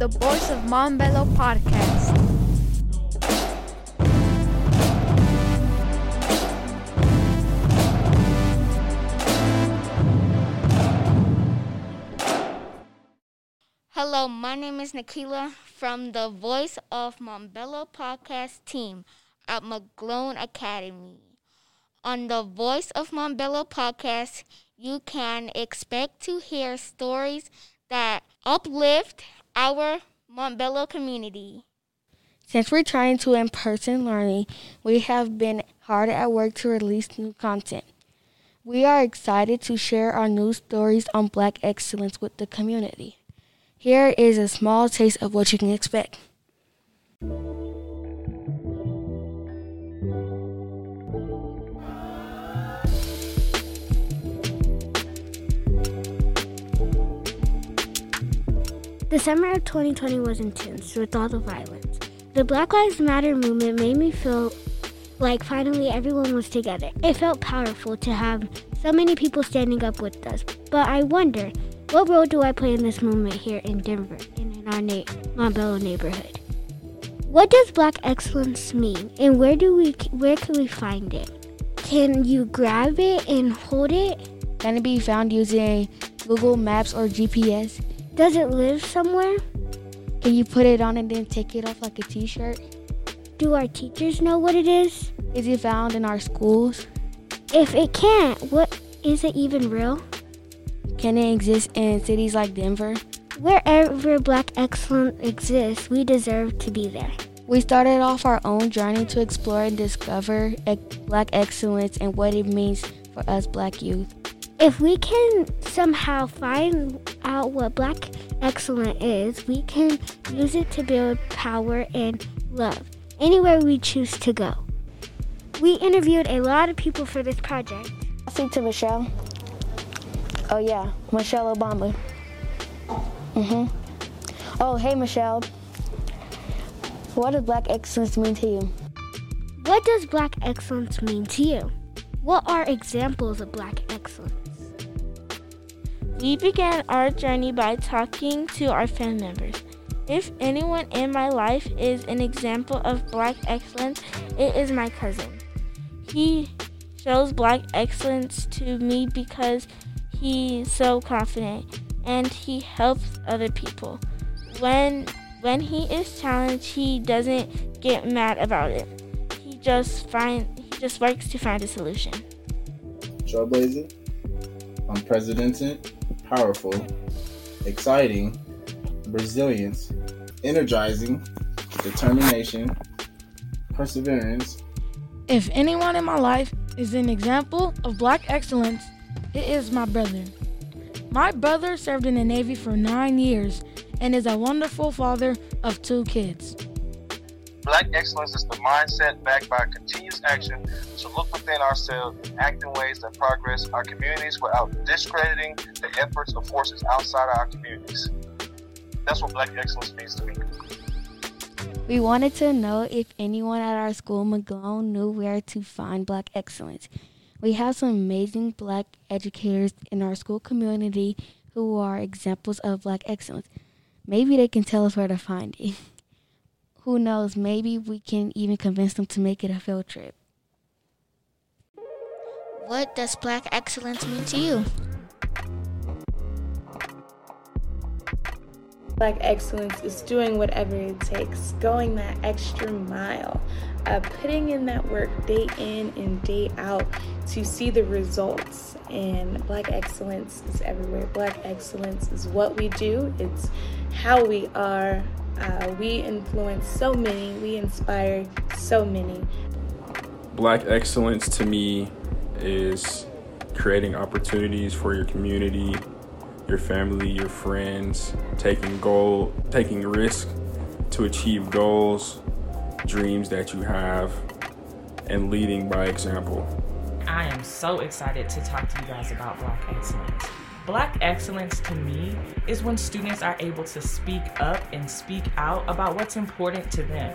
the Voice of Montbello podcast. Hello, my name is Nikila from the Voice of Montbello podcast team at McGlone Academy. On the Voice of Montbello podcast, you can expect to hear stories that uplift our Montbello community. Since we're trying to in person learning, we have been hard at work to release new content. We are excited to share our new stories on Black excellence with the community. Here is a small taste of what you can expect. The summer of 2020 was intense with all the violence. The Black Lives Matter movement made me feel like finally everyone was together. It felt powerful to have so many people standing up with us. But I wonder, what role do I play in this movement here in Denver and in our na- Montbello neighborhood? What does Black excellence mean, and where do we where can we find it? Can you grab it and hold it? Can it be found using Google Maps or GPS? Does it live somewhere? Can you put it on and then take it off like a t shirt? Do our teachers know what it is? Is it found in our schools? If it can't, what is it even real? Can it exist in cities like Denver? Wherever Black excellence exists, we deserve to be there. We started off our own journey to explore and discover Black excellence and what it means for us Black youth. If we can somehow find out what Black excellence is, we can use it to build power and love anywhere we choose to go. We interviewed a lot of people for this project. I'll speak to Michelle. Oh yeah, Michelle Obama. Mhm. Oh hey Michelle. What does Black excellence mean to you? What does Black excellence mean to you? What are examples of Black excellence? We began our journey by talking to our family members. If anyone in my life is an example of Black excellence, it is my cousin. He shows Black excellence to me because he's so confident and he helps other people. When when he is challenged, he doesn't get mad about it. He just find he just works to find a solution. Trailblazing, unprecedented, powerful, exciting, resilience, energizing, determination, perseverance. If anyone in my life is an example of black excellence, it is my brother. My brother served in the Navy for nine years and is a wonderful father of two kids. Black excellence is the mindset backed by continuous action to look within ourselves and act in ways that progress our communities without discrediting the efforts of forces outside our communities. That's what black excellence means to me. We wanted to know if anyone at our school, McGlone, knew where to find black excellence. We have some amazing black educators in our school community who are examples of black excellence. Maybe they can tell us where to find it. Who knows, maybe we can even convince them to make it a field trip. What does black excellence mean to you? Black excellence is doing whatever it takes, going that extra mile, uh, putting in that work day in and day out to see the results. And Black excellence is everywhere. Black excellence is what we do, it's how we are. Uh, we influence so many, we inspire so many. Black excellence to me is creating opportunities for your community, your family, your friends, taking goal, taking risk to achieve goals, dreams that you have, and leading by example. I am so excited to talk to you guys about Black excellence. Black excellence to me is when students are able to speak up and speak out about what's important to them.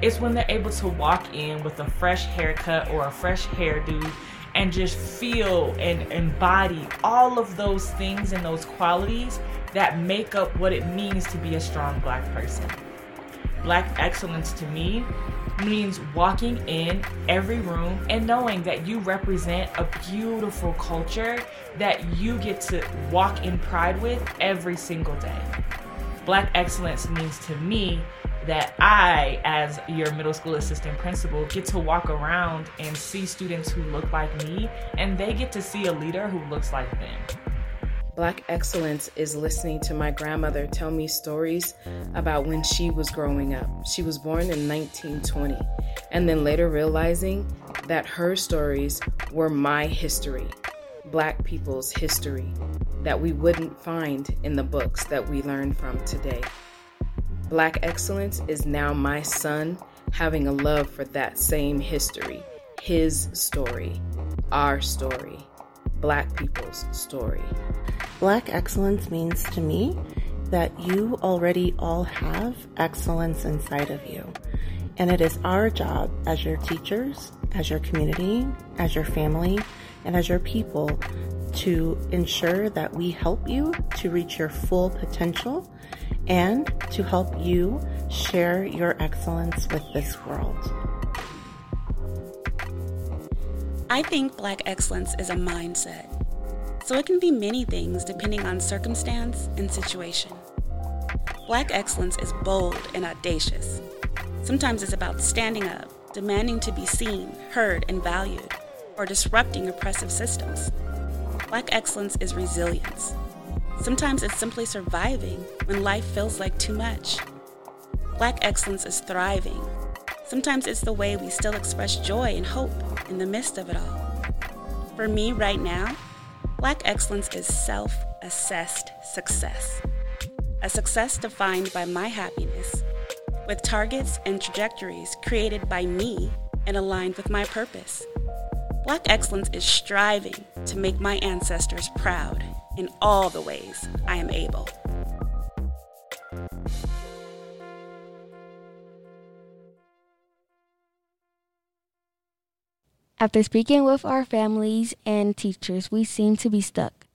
It's when they're able to walk in with a fresh haircut or a fresh hairdo and just feel and embody all of those things and those qualities that make up what it means to be a strong black person. Black excellence to me means walking in every room and knowing that you represent a beautiful culture that you get to walk in pride with every single day. Black excellence means to me that I, as your middle school assistant principal, get to walk around and see students who look like me, and they get to see a leader who looks like them. Black excellence is listening to my grandmother tell me stories about when she was growing up. She was born in 1920, and then later realizing that her stories were my history, Black people's history, that we wouldn't find in the books that we learn from today. Black excellence is now my son having a love for that same history, his story, our story, Black people's story. Black excellence means to me that you already all have excellence inside of you. And it is our job as your teachers, as your community, as your family, and as your people to ensure that we help you to reach your full potential and to help you share your excellence with this world. I think Black excellence is a mindset. So it can be many things depending on circumstance and situation. Black excellence is bold and audacious. Sometimes it's about standing up, demanding to be seen, heard, and valued, or disrupting oppressive systems. Black excellence is resilience. Sometimes it's simply surviving when life feels like too much. Black excellence is thriving. Sometimes it's the way we still express joy and hope in the midst of it all. For me right now, Black excellence is self assessed success. A success defined by my happiness, with targets and trajectories created by me and aligned with my purpose. Black excellence is striving to make my ancestors proud in all the ways I am able. After speaking with our families and teachers, we seemed to be stuck.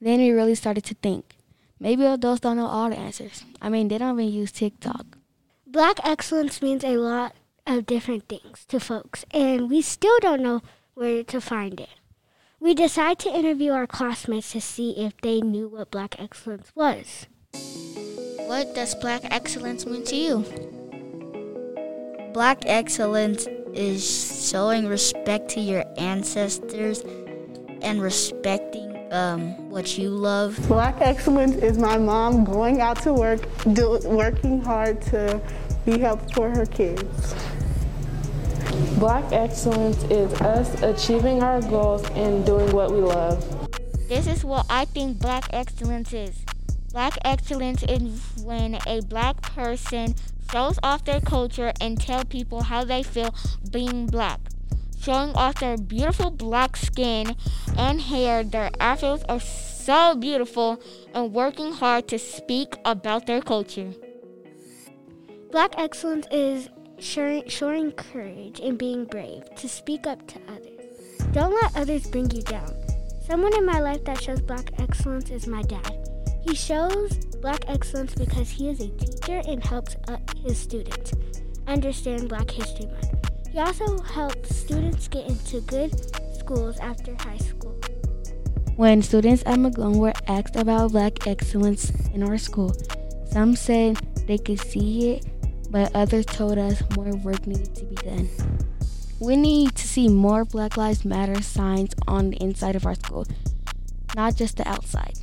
Then we really started to think maybe adults don't know all the answers. I mean, they don't even use TikTok. Black excellence means a lot of different things to folks, and we still don't know where to find it. We decided to interview our classmates to see if they knew what black excellence was. What does black excellence mean to you? Black excellence is showing respect to your ancestors and respecting um, what you love. Black excellence is my mom going out to work, do, working hard to be helpful for her kids. Black excellence is us achieving our goals and doing what we love. This is what I think black excellence is. Black excellence is when a black person shows off their culture and tell people how they feel being black. Showing off their beautiful black skin and hair, their afros are so beautiful, and working hard to speak about their culture. Black excellence is showing, showing courage and being brave to speak up to others. Don't let others bring you down. Someone in my life that shows black excellence is my dad. He shows black excellence because he is a teacher and helps uh, his students understand Black History Month. He also helps students get into good schools after high school. When students at McGlone were asked about black excellence in our school, some said they could see it, but others told us more work needed to be done. We need to see more Black Lives Matter signs on the inside of our school, not just the outside.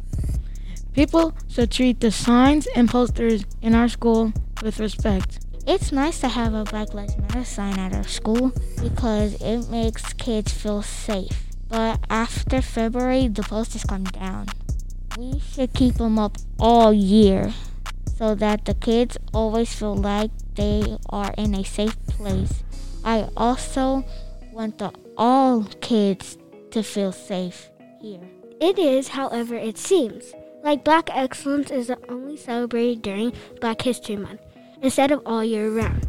People should treat the signs and posters in our school with respect. It's nice to have a Black Lives Matter sign at our school because it makes kids feel safe. But after February, the posters come down. We should keep them up all year so that the kids always feel like they are in a safe place. I also want the all kids to feel safe here. It is, however, it seems like Black excellence is only celebrated during Black History Month instead of all year round.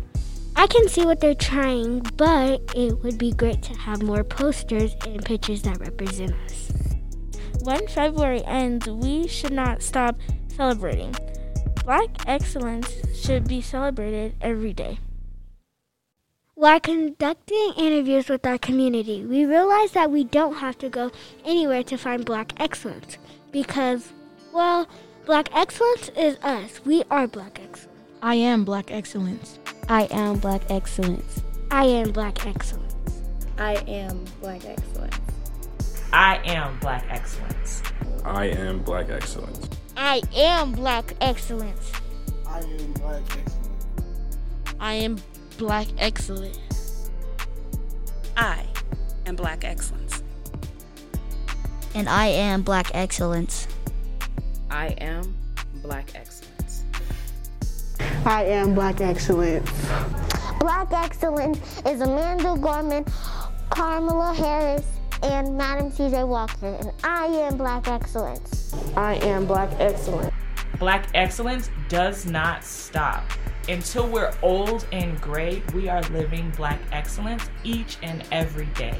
I can see what they're trying, but it would be great to have more posters and pictures that represent us. When February ends, we should not stop celebrating. Black excellence should be celebrated every day. While conducting interviews with our community, we realized that we don't have to go anywhere to find black excellence because, well, black excellence is us. We are black excellence. I am black excellence. I am black excellence. I am black excellence. I am black excellence. I am black excellence. I am black excellence. I am black excellence. I am black excellence. I am black excellence. I am black excellence. And I am black excellence. I am black excellence. I am black excellence. Black excellence is Amanda Gorman, Kamala Harris, and Madam C.J. Walker, and I am black excellence. I am black excellence. Black excellence does not stop. Until we're old and gray, we are living black excellence each and every day.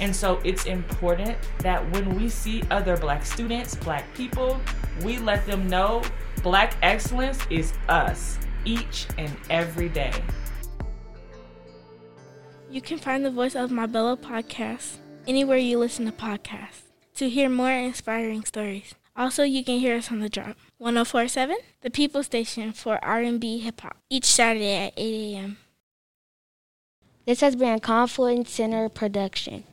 And so it's important that when we see other black students, black people, we let them know black excellence is us each and every day. You can find the Voice of Montbello podcast anywhere you listen to podcasts to hear more inspiring stories. Also, you can hear us on the drop 1047, the People Station for R&B hip hop, each Saturday at 8 a.m. This has been a Confluence Center production.